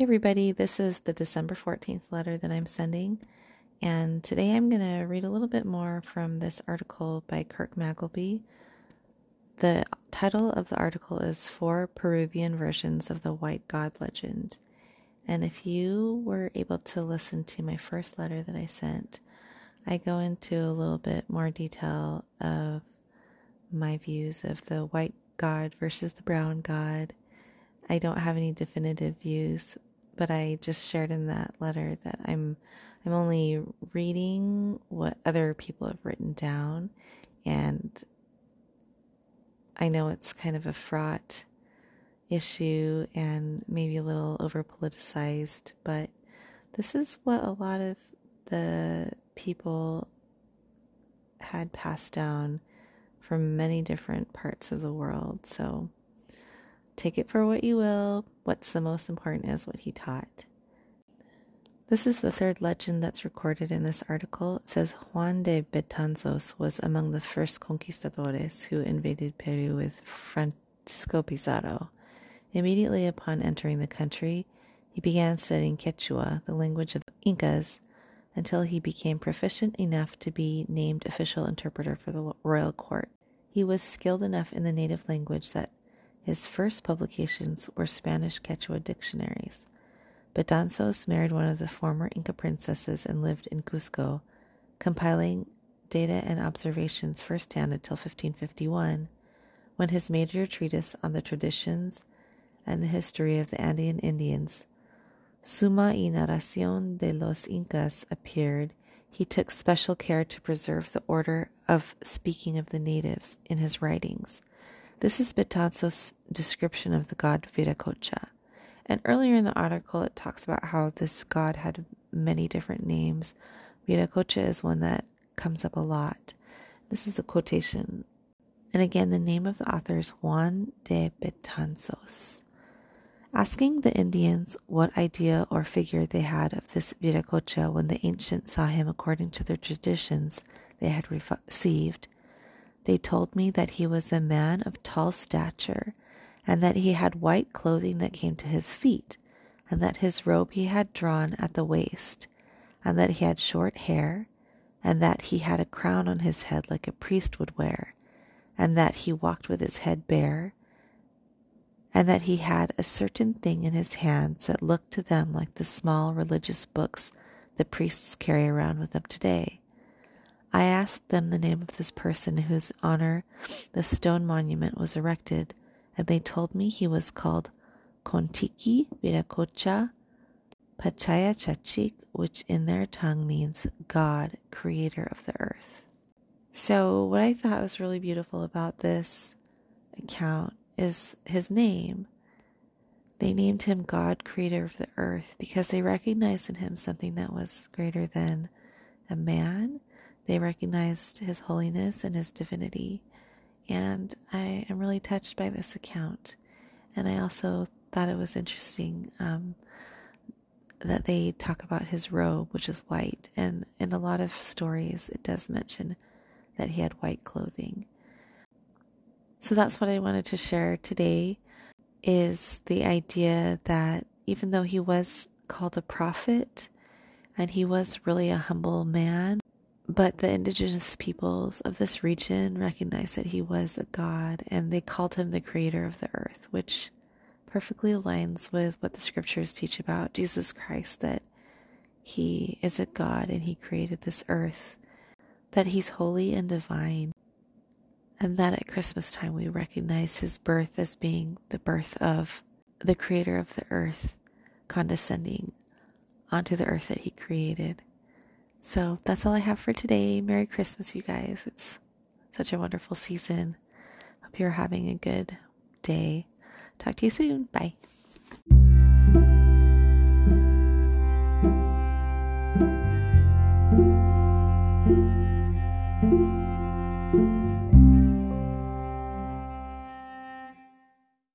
Hey, everybody, this is the December 14th letter that I'm sending. And today I'm going to read a little bit more from this article by Kirk Magleby. The title of the article is Four Peruvian Versions of the White God Legend. And if you were able to listen to my first letter that I sent, I go into a little bit more detail of my views of the white God versus the brown God. I don't have any definitive views, but I just shared in that letter that I'm I'm only reading what other people have written down and I know it's kind of a fraught issue and maybe a little over politicized, but this is what a lot of the people had passed down from many different parts of the world. So take it for what you will. What's the most important is what he taught. This is the third legend that's recorded in this article. It says Juan de Betanzos was among the first conquistadores who invaded Peru with Francisco Pizarro. Immediately upon entering the country, he began studying Quechua, the language of Incas, until he became proficient enough to be named official interpreter for the royal court. He was skilled enough in the native language that his first publications were Spanish Quechua dictionaries. Betanzos married one of the former Inca princesses and lived in Cusco, compiling data and observations firsthand until 1551, when his major treatise on the traditions and the history of the Andean Indians, Suma y Narración de los Incas, appeared. He took special care to preserve the order of speaking of the natives in his writings. This is Betanzos' description of the god Viracocha. And earlier in the article, it talks about how this god had many different names. Viracocha is one that comes up a lot. This is the quotation. And again, the name of the author is Juan de Betanzos. Asking the Indians what idea or figure they had of this Viracocha when the ancients saw him according to their traditions they had received, they told me that he was a man of tall stature and that he had white clothing that came to his feet, and that his robe he had drawn at the waist, and that he had short hair, and that he had a crown on his head like a priest would wear, and that he walked with his head bare, and that he had a certain thing in his hands that looked to them like the small religious books the priests carry around with them today. I asked them the name of this person whose honor the stone monument was erected, and they told me he was called Con Tici Viracocha Pachayachachic, which in their tongue means God, creator of the earth. So, what I thought was really beautiful about this account is his name. They named him God, creator of the earth, because they recognized in him something that was greater than a man. They recognized his holiness and his divinity. And I am really touched by this account. And I also thought it was interesting um, that they talk about his robe, which is white. And in a lot of stories, it does mention that he had white clothing. So that's what I wanted to share today is the idea that even though he was called a prophet and he was really a humble man, but the indigenous peoples of this region recognized that he was a god and they called him the creator of the earth, which perfectly aligns with what the scriptures teach about Jesus Christ that he is a god and he created this earth, that he's holy and divine, and that at Christmas time we recognize his birth as being the birth of the creator of the earth condescending onto the earth that he created. So that's all I have for today. Merry Christmas, you guys. It's such a wonderful season. Hope you're having a good day. Talk to you soon. Bye.